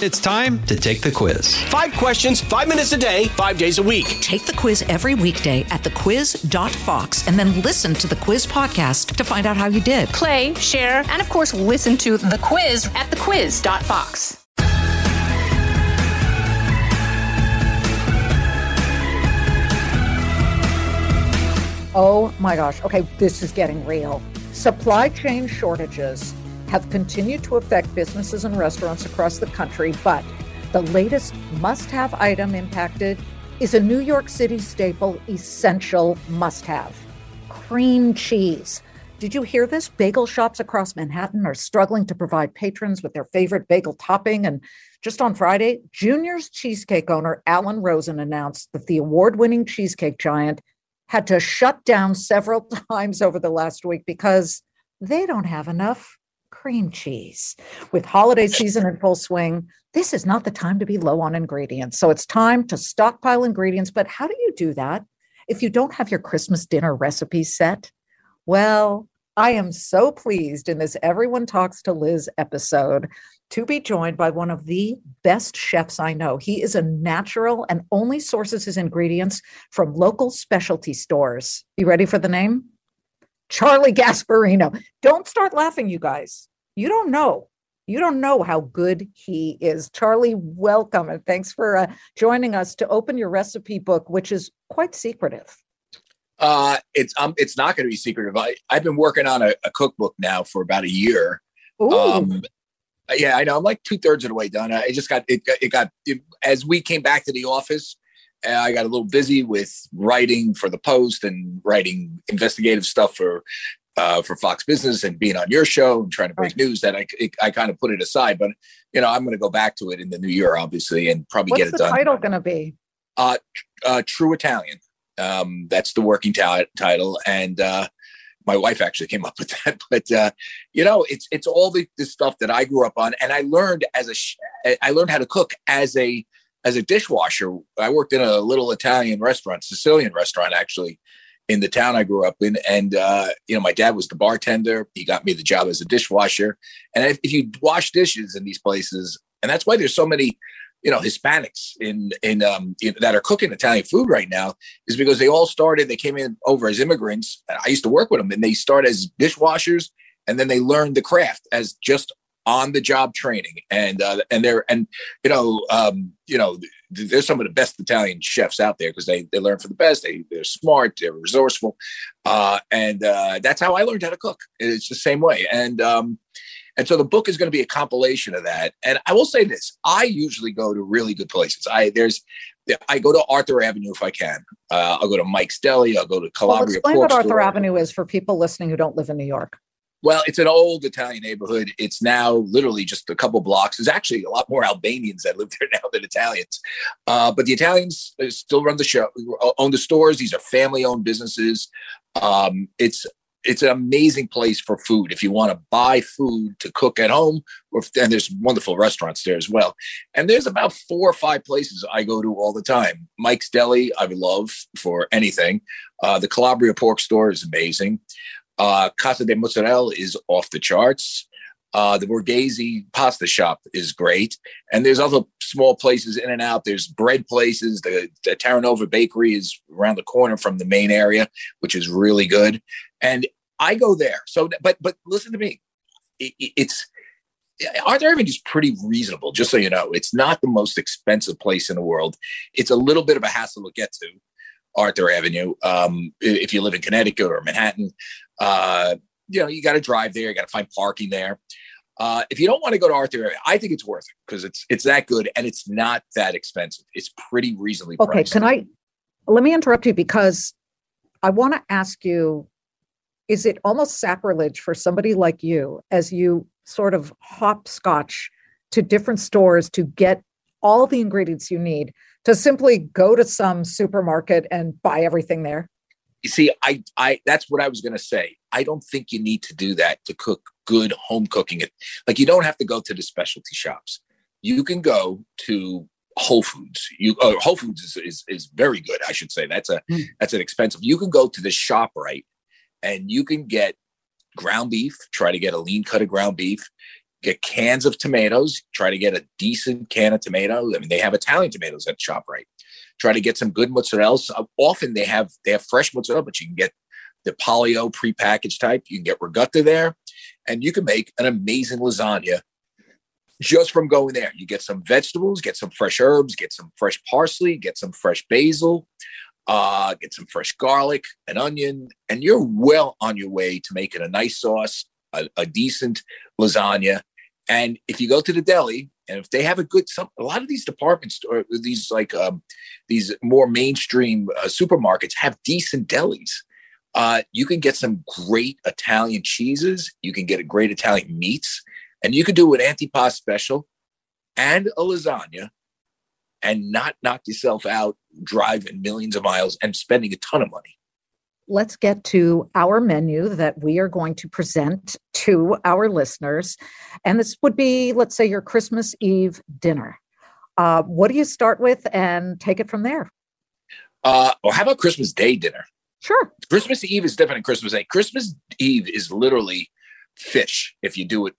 It's time to take the quiz. Five questions, five minutes a day, five days a week. Take the quiz every weekday at thequiz.fox and then listen to the quiz podcast to find out how you did. Play, share, and of course, listen to the quiz at thequiz.fox. Oh my gosh. Okay, this is getting real. Supply chain shortages have continued to affect businesses and restaurants across the country, but the latest must have item impacted is a New York City staple essential must have cream cheese. Did you hear this? Bagel shops across Manhattan are struggling to provide patrons with their favorite bagel topping. And just on Friday, Junior's cheesecake owner Alan Rosen announced that the award winning cheesecake giant had to shut down several times over the last week because they don't have enough cream cheese. With holiday season in full swing, this is not the time to be low on ingredients. So it's time to stockpile ingredients. But how do you do that if you don't have your Christmas dinner recipes set? Well, I am so pleased in this Everyone Talks to Liz episode to be joined by one of the best chefs I know. He is a natural and only sources his ingredients from local specialty stores. You ready for the name? Charlie Gasparino. Don't start laughing, you guys. You don't know. You don't know how good he is. Charlie, welcome and thanks for uh, joining us to open your recipe book, which is quite secretive. Uh, it's um, it's not going to be secretive. I, I've been working on a, a cookbook now for about a year. Ooh. Um, yeah, I know. I'm like two thirds of the way done. I just got it. It got it, as we came back to the office. I got a little busy with writing for the Post and writing investigative stuff for uh, for Fox Business and being on your show and trying to break news. That I it, I kind of put it aside, but you know I'm going to go back to it in the new year, obviously, and probably What's get it done. What's the title going to be? Uh, uh, True Italian. Um, that's the working ta- title, and uh, my wife actually came up with that. But uh, you know, it's it's all the, the stuff that I grew up on, and I learned as a sh- I learned how to cook as a as a dishwasher. I worked in a little Italian restaurant, Sicilian restaurant, actually, in the town I grew up in. And uh, you know, my dad was the bartender. He got me the job as a dishwasher. And if, if you wash dishes in these places, and that's why there's so many you know Hispanics in in um in, that are cooking Italian food right now is because they all started they came in over as immigrants. I used to work with them and they start as dishwashers and then they learned the craft as just on the job training and uh, and they're and you know um you know there's some of the best Italian chefs out there because they they learn from the best they they're smart they're resourceful uh and uh that's how I learned how to cook it's the same way and um and so the book is going to be a compilation of that. And I will say this: I usually go to really good places. I there's I go to Arthur Avenue if I can. Uh, I'll go to Mike's Deli. I'll go to Well, explain Pork what Arthur Store. Avenue is for people listening who don't live in New York. Well, it's an old Italian neighborhood. It's now literally just a couple blocks. There's actually a lot more Albanians that live there now than Italians. Uh, but the Italians uh, still run the show, own the stores. These are family-owned businesses. Um, it's it's an amazing place for food if you want to buy food to cook at home. Or and there's wonderful restaurants there as well. And there's about four or five places I go to all the time. Mike's Deli, I love for anything. Uh, the Calabria Pork Store is amazing. Uh, Casa de Mozzarella is off the charts. Uh, the Borghese pasta shop is great. And there's other small places in and out. There's bread places. The, the Terranova Bakery is around the corner from the main area, which is really good. And I go there. So, but, but listen to me. It, it- it's, Arthur Avenue is pretty reasonable, just so you know. It's not the most expensive place in the world. It's a little bit of a hassle to get to Arthur Avenue. Um, if you live in Connecticut or Manhattan, uh, you know, you got to drive there. You got to find parking there. Uh, if you don't want to go to Arthur, Avenue, I think it's worth it because it's it's that good and it's not that expensive. It's pretty reasonably Okay, priced. can I let me interrupt you because I want to ask you is it almost sacrilege for somebody like you as you sort of hopscotch to different stores to get all the ingredients you need to simply go to some supermarket and buy everything there? you see, I, I, that's what I was going to say. I don't think you need to do that to cook good home cooking. It like you don't have to go to the specialty shops. You can go to Whole Foods. You oh, Whole Foods is, is is very good. I should say that's a Mm. that's an expensive. You can go to the ShopRite, and you can get ground beef. Try to get a lean cut of ground beef. Get cans of tomatoes. Try to get a decent can of tomatoes. I mean, they have Italian tomatoes at ShopRite. Try to get some good mozzarella. Often they have they have fresh mozzarella, but you can get the Polly-O prepackaged type. You can get ricotta there, and you can make an amazing lasagna just from going there. You get some vegetables, get some fresh herbs, get some fresh parsley, get some fresh basil, uh, get some fresh garlic, an onion, and you're well on your way to making a nice sauce, a, a decent lasagna. And if you go to the deli, and if they have a good, some a lot of these departments or these like um, these more mainstream uh, supermarkets have decent delis. Uh, you can get some great Italian cheeses. You can get a great Italian meats and you can do an antipasto special and a lasagna and not knock yourself out driving millions of miles and spending a ton of money. Let's get to our menu that we are going to present to our listeners. And this would be, let's say, your Christmas Eve dinner. Uh, what do you start with and take it from there? Uh, or how about Christmas Day dinner? Sure. Christmas Eve is different than Christmas Day. Christmas Eve is literally fish if you do it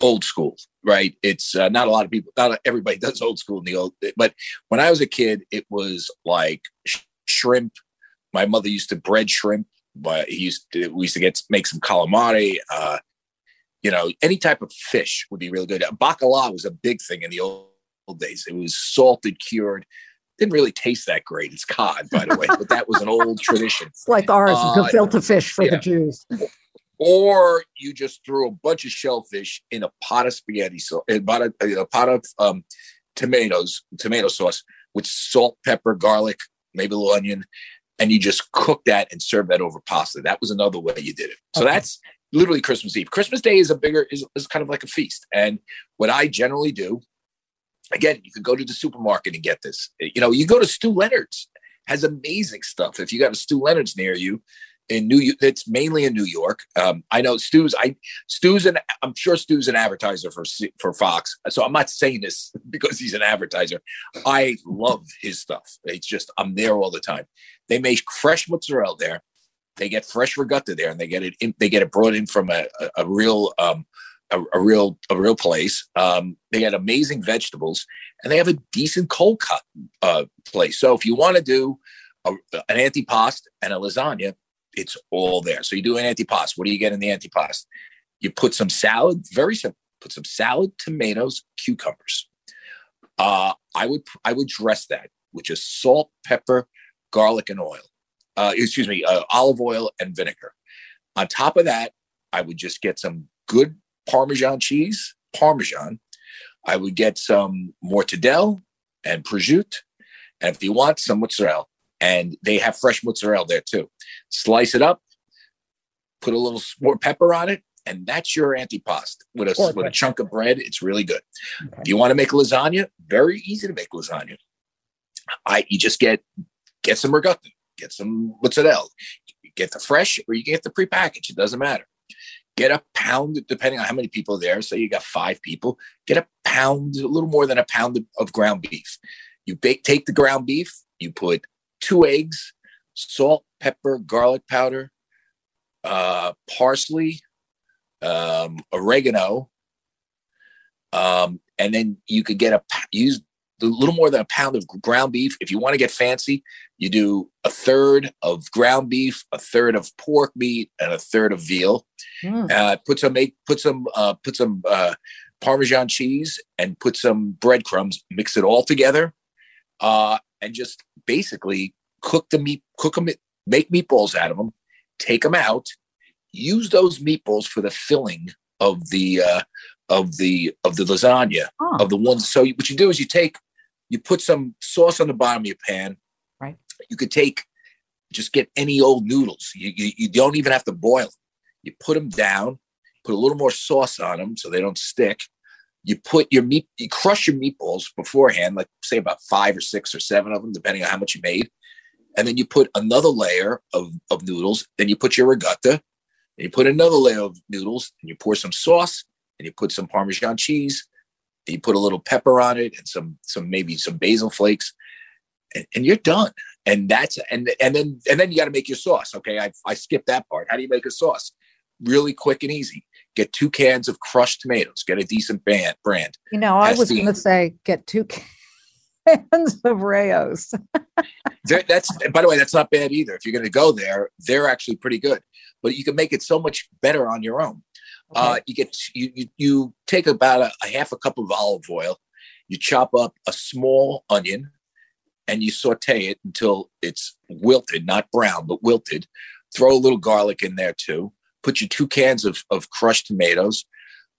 old school, right? It's uh, not a lot of people, not everybody does old school in the old, but when I was a kid, it was like sh- shrimp. My mother used to bread shrimp, but he used to, we used to get make some calamari. Uh, you know, any type of fish would be really good. Bacala was a big thing in the old, old days. It was salted, cured. Didn't really taste that great. It's cod, by the way, but that was an old tradition. It's like ours, uh, gefilte fish for yeah. the Jews or you just threw a bunch of shellfish in a pot of spaghetti, so a pot a pot of um, tomatoes, tomato sauce with salt, pepper, garlic, maybe a little onion, and you just cook that and serve that over pasta. That was another way you did it. So okay. that's literally Christmas Eve. Christmas Day is a bigger is, is kind of like a feast. And what I generally do, again, you could go to the supermarket and get this. You know, you go to Stew Leonard's has amazing stuff. If you got a Stew Leonard's near you, in New York, it's mainly in New York. Um, I know Stew's I Stew's an I'm sure Stew's an advertiser for for Fox. So I'm not saying this because he's an advertiser. I love his stuff. It's just I'm there all the time. They make fresh mozzarella there. They get fresh ricotta there, and they get it in, they get it brought in from a, a, a real um, a, a, real a real place. Um, they get amazing vegetables, and they have a decent cold cut uh, place. So if you want to do a, an antipasto and a lasagna, it's all there. So you do an antipasto. What do you get in the antipasto? You put some salad, very simple. Put some salad, tomatoes, cucumbers. Uh, I would I would dress that with just salt, pepper, garlic, and oil. Uh, excuse me, uh, olive oil and vinegar. On top of that, I would just get some good Parmesan cheese, Parmesan. I would get some mortadella and prosciutto, and if you want some mozzarella, and they have fresh mozzarella there too. Slice it up, put a little more pepper on it, and that's your antipasto with a okay. with a chunk of bread. It's really good. Okay. If you want to make lasagna, very easy to make lasagna. I you just get get some ricotta, get some mozzarella, get the fresh or you get the prepackaged. It doesn't matter. Get a pound, depending on how many people are there. Say you got five people, get a pound, a little more than a pound of, of ground beef. You bake, take the ground beef, you put two eggs, salt, pepper, garlic powder, uh, parsley, um, oregano, um, and then you could get a use a little more than a pound of ground beef. If you want to get fancy, you do a third of ground beef, a third of pork meat, and a third of veal. Mm. Uh, put some make put some uh, put some uh, Parmesan cheese and put some breadcrumbs. Mix it all together, uh, and just basically cook the meat, cook them, make meatballs out of them, take them out, use those meatballs for the filling of the uh, of the of the lasagna oh. of the ones. So what you do is you take, you put some sauce on the bottom of your pan. Right. You could take, just get any old noodles. You, you, you don't even have to boil them. You put them down, put a little more sauce on them so they don't stick. You put your meat, you crush your meatballs beforehand, like say about five or six or seven of them, depending on how much you made and then you put another layer of, of noodles, then you put your ricotta, and you put another layer of noodles, and you pour some sauce, and you put some Parmesan cheese, and you put a little pepper on it, and some some maybe some basil flakes, and, and you're done. And that's and and then and then you got to make your sauce. Okay, I I skipped that part. How do you make a sauce? really quick and easy. Get two cans of crushed tomatoes. Get a decent band, brand. You know, I was going to say get two cans of Rao's. That's by the way, that's not bad either. If you're going to go there, they're actually pretty good. But you can make it so much better on your own. Uh, you get you, you you take about a, a half a cup of olive oil, you chop up a small onion, and you saute it until it's wilted, not brown, but wilted. Throw a little garlic in there too. Put your two cans of, of crushed tomatoes.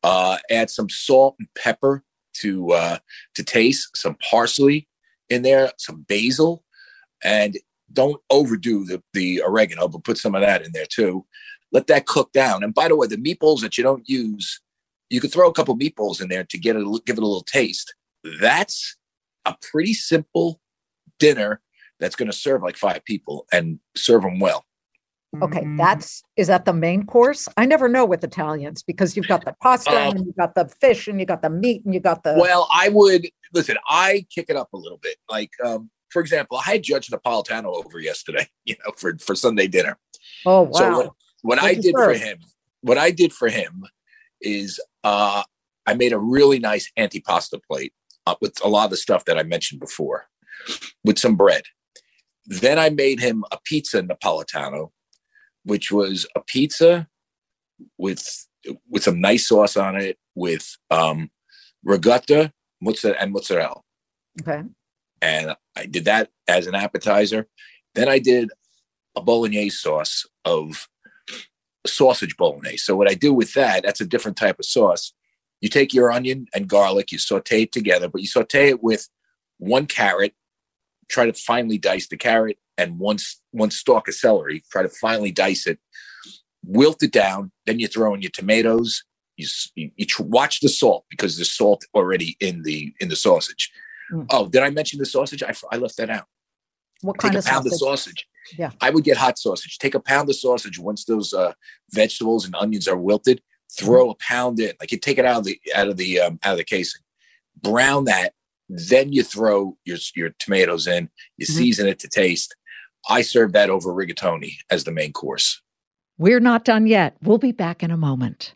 Uh, add some salt and pepper to uh, to taste. Some parsley in there, some basil, and don't overdo the the oregano, but put some of that in there too. Let that cook down. And by the way, the meatballs that you don't use, you could throw a couple meatballs in there to get it, give it a little taste. That's a pretty simple dinner that's going to serve like five people and serve them well. Okay, Mm-hmm. that's is that the main course? I never know with Italians because you've got the pasta Um, and you got the fish and you got the meat and you got the Well, I would listen. I kick it up a little bit. Like, um, for example, I had Judge Napolitano over yesterday. You know, for for Sunday dinner. oh wow. So what, what I What'd did for him, what I did for him is uh, I made a really nice antipasta plate uh, with a lot of the stuff that I mentioned before, with some bread. Then I made him a pizza Napolitano, which was a pizza with with some nice sauce on it, with um, ricotta, mozzarella, and mozzarella okay. and I did that as an appetizer. Then I did a bolognese sauce of sausage bolognese. So what I do with that, that's a different type of sauce. You take your onion and garlic, you saute it together, but you saute it with one carrot, try to finely dice the carrot, and one s- one stalk of celery. Try to finely dice it, wilt it down. Then you throw in your tomatoes. You you, you watch the salt because there's salt already in the in the sausage. Mm. Oh, did I mention the sausage? I left that out. What Take kind a of pound sausage? of sausage. Yeah. I would get hot sausage. Take a pound of sausage once those uh, vegetables and onions are wilted. Throw a pound in, like you take it out of the out of the um, out of the casing. Brown that, then you throw your your tomatoes in. You Mhm. season it to taste. I serve that over rigatoni as the main course. We're not done yet. We'll be back in a moment.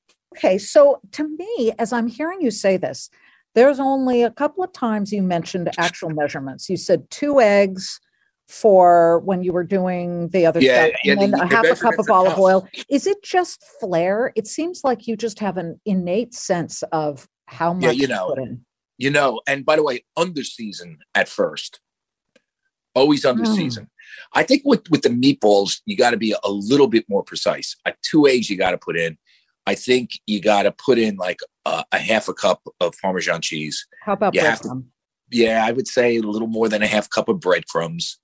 Okay, so to me, as I'm hearing you say this, there's only a couple of times you mentioned actual measurements. You said two eggs for when you were doing the other Yeah, stuff, yeah, and then the- a half a cup of olive tough. oil. Is it just flair? It seems like you just have an innate sense of how much Yeah, you know. put in. You know, and by the way, under season at first. Always under Mm. season. I think with with the meatballs, you got to be a little bit more precise. At two eggs, you got to put in. I think you got to put in like a, a half a cup of Parmesan cheese. How about You have to- Yeah, I would say a little more than a half cup of breadcrumbs.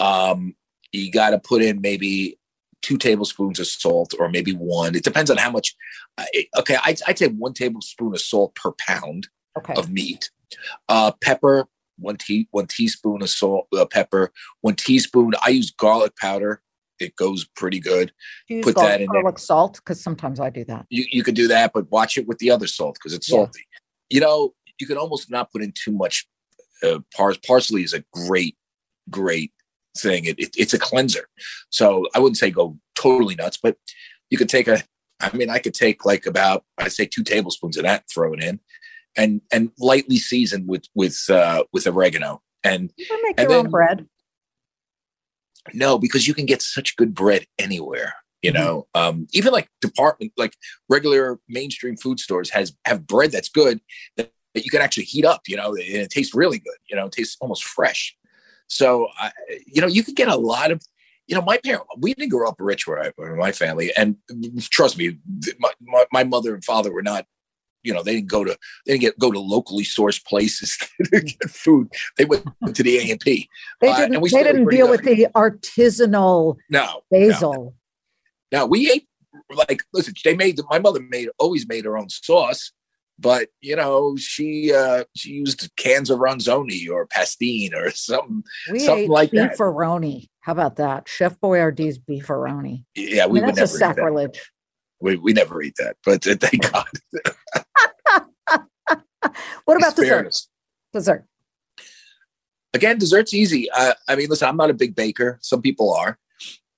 Um, you got to put in maybe two tablespoons of salt, or maybe one. It depends on how much. Uh, okay, I'd, I'd say one tablespoon of salt per pound Okay. of meat. Uh, pepper, one tea, one teaspoon of salt, uh, pepper, one teaspoon. I use garlic powder. It goes pretty good. Put that in there. garlic salt? Because sometimes I do that. You you could do that, but watch it with the other salt because it's Yeah. salty. You know, you can almost not put in too much. Uh, pars- parsley is a great, great thing. It, it, it's a cleanser. So I wouldn't say go totally nuts, but you could take a. I mean, I could take like about I'd say two tablespoons of that, and throw it in, and and lightly season with with uh, with oregano. And You can make And your own then- bread. No, because you can get such good bread anywhere. You Mm-hmm. know, um, even like department, like regular mainstream food stores has have bread that's good that, that you can actually heat up. You know, and it tastes really good. You know, it tastes almost fresh. So, I, you know, you could get a lot of. You know, my parents, we didn't grow up rich where I, my family, and trust me, my, my mother and father were not you know they didn't go to they didn't get go to locally sourced places to get food. They went to the A and P. They Uh, didn't, we they didn't deal good. with the artisanal No, no. basil. Now we ate like listen. They made my mother made always made her own sauce, but you know she uh she used cans of Ronzoni or Pastene or something. We Something ate like that. beefaroni. How about that? Chef Boyardee's beefaroni. Yeah, I we mean, would that's a never that. sacrilege. We, we never eat that, but uh, thank God. What about dessert? Dessert. again, dessert's easy. Uh, I mean, listen, I'm not a big baker. Some people are.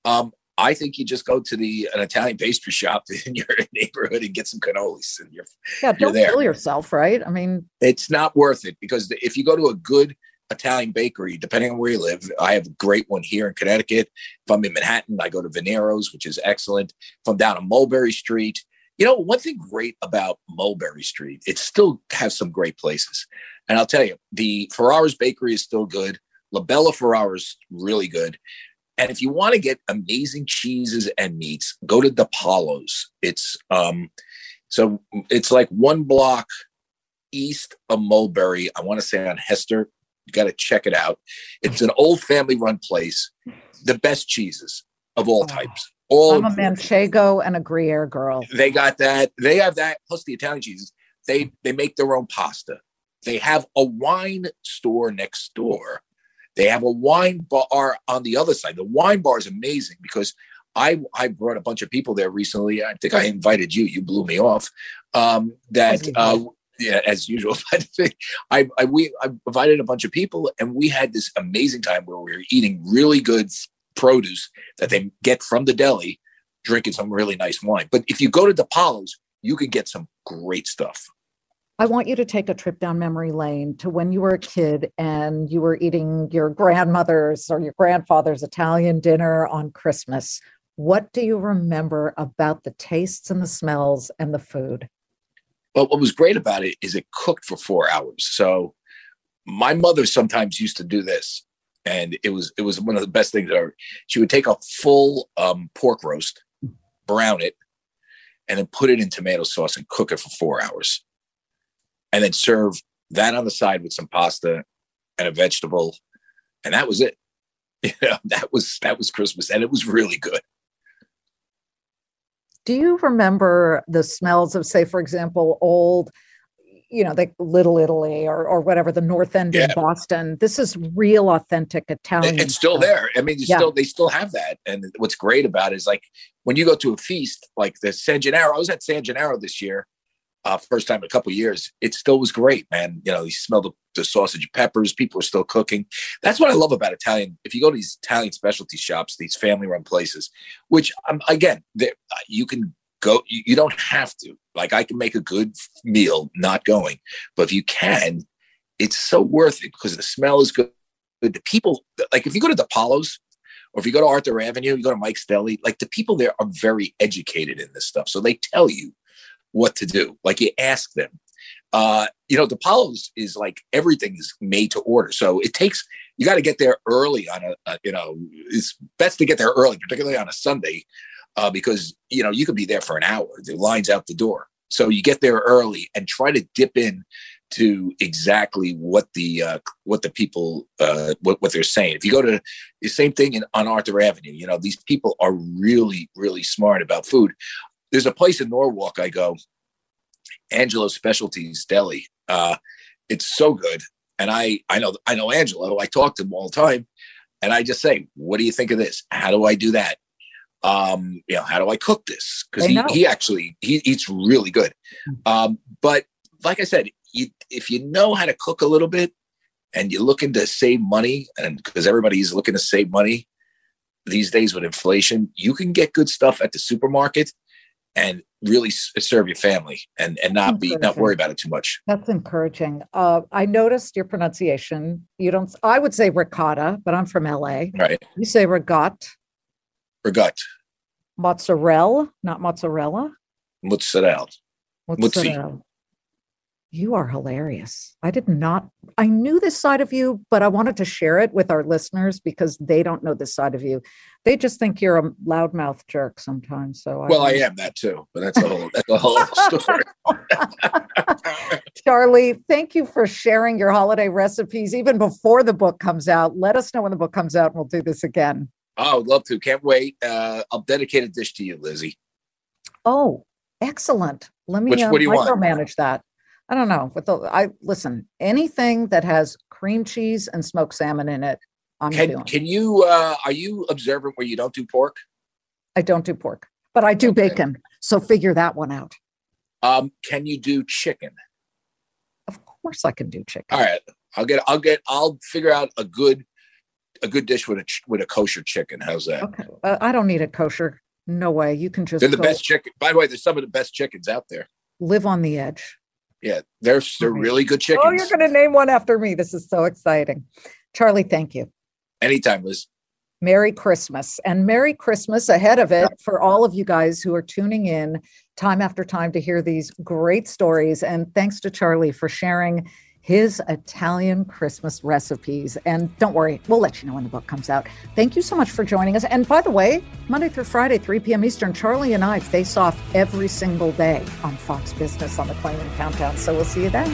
Um, I think you just go to the an Italian pastry shop in your neighborhood and get some cannolis, and you're. Yeah, don't there. kill yourself, right? I mean, It's not worth it because if you go to a good Italian bakery, depending on where you live, I have a great one here in Connecticut. If I'm in Manhattan, I go to Veniero's, which is excellent. If I'm down on Mulberry Street, you know, one thing great about Mulberry Street, it still has some great places. And I'll tell you, the Ferrara's Bakery is still good. La Bella Ferrara's really good. And if you want to get amazing cheeses and meats, go to the Di Palo's. It's um so it's like one block east of Mulberry. I want to say on Hester. You got to check it out. It's an old family run place. The best cheeses of all Oh. types. All I'm a Manchego and a Gruyere girl. they got that. They have that plus the Italian cheeses. They they make their own pasta. They have a wine store next door. They have a wine bar on the other side. The wine bar is amazing because I I brought a bunch of people there recently. I think I invited you. You blew me off. Um, that uh. Yeah, as usual. But I, I we I invited a bunch of people, and we had this amazing time where we were eating really good produce that they get from the deli, drinking some really nice wine. But if you go to the Di Palo's, you can get some great stuff. I want you to take a trip down memory lane to when you were a kid and you were eating your grandmother's or your grandfather's Italian dinner on Christmas. What do you remember about the tastes and the smells and the food? But what was great about it is it cooked for four hours. So my mother sometimes used to do this, and it was it was one of the best things ever. She would take a full um, pork roast, brown it, and then put it in tomato sauce and cook it for four hours, and then serve that on the side with some pasta and a vegetable, and that was it. You know, that was that was Christmas, and it was really good. Do you remember the smells of, say, for example, old, you know, like Little Italy or, or whatever, the North End in Boston? This is real, authentic Italian. It's still stuff. there. I mean, Yeah. still they still have that. And what's great about it is like when you go to a feast, like the San Gennaro. I was at San Gennaro this year, uh, first time in a couple years. It still was great, man. You know, you smell the, the sausage and peppers. People are still cooking. That's what I love about Italian. If you go to these Italian specialty shops, these family run places, which um, again, uh, you can go. You, you don't have to. Like I can make a good meal not going, but if you can, it's so worth it because the smell is good. The people, like if you go to the Apollos, or if you go to Arthur Avenue, you go to Mike's Deli, like the people there are very educated in this stuff. So they tell you what to do. Like you ask them. Uh, you know, the Apollos is like everything is made to order. So it takes, you got to get there early on a, a, you know, it's best to get there early, particularly on a Sunday, uh, because, you know, you could be there for an hour. The line's out the door. So you get there early and try to dip in to exactly what the uh, what the people uh, what what they're saying. If you go to the same thing in, on Arthur Avenue, you know these people are really really smart about food. There's a place in Norwalk I go, Angelo Specialties Deli. Uh, it's so good, and I I know I know Angelo. I talk to him all the time, and I just say, "What do you think of this? How do I do that? Um, you know, how do I cook this?" Because he, he actually he eats really good. Um, but like I said, you, if you know how to cook a little bit and you're looking to save money, and because everybody's looking to save money these days with inflation, you can get good stuff at the supermarket and really serve your family and and not be not worry about it too much. That's encouraging. Uh, I noticed your pronunciation. You don't, I would say ricotta, but I'm from LA. Right? You say regat. Regut. Mozzarella, not mozzarella. Mozzarella. Mozzarella. You are hilarious. I did not, I knew this side of you, but I wanted to share it with our listeners because they don't know this side of you. They just think you're a loudmouth jerk sometimes. So, well, I, I am that too, but that's a whole, that's a whole story. Charlie, thank you for sharing your holiday recipes even before the book comes out. Let us know when the book comes out and we'll do this again. Oh, I'd love to. Can't wait. Uh, I'll dedicate a dish to you, Lizzie. Oh, excellent. Let me Which, what do you want? micromanage that. I don't know. With the I listen, anything that has cream cheese and smoked salmon in it, I'm Can doing. can you uh are you observant where you don't do pork? I don't do pork, but I do Okay. bacon. So figure that one out. Um, can you do chicken? Of course, I can do chicken. All right. I'll get I'll get I'll figure out a good a good dish with a with a kosher chicken. How's that? Okay, uh, I don't need a kosher. No way. You can just They're the go best chicken. By the way, there's some of the best chickens out there. live on the edge. Yeah, they're they're mm-hmm. really good chickens. Oh, you're going to name one after me. This is so exciting. Charlie, thank you. Anytime, Liz. Merry Christmas and Merry Christmas ahead of it for all of you guys who are tuning in time after time to hear these great stories. And thanks to Charlie for sharing his Italian Christmas recipes. And don't worry, we'll let you know when the book comes out. Thank you so much for joining us. And by the way, Monday through Friday, 3 p.m. Eastern, Charlie and I face off every single day on Fox Business on the Claman Countdown. So we'll see you then.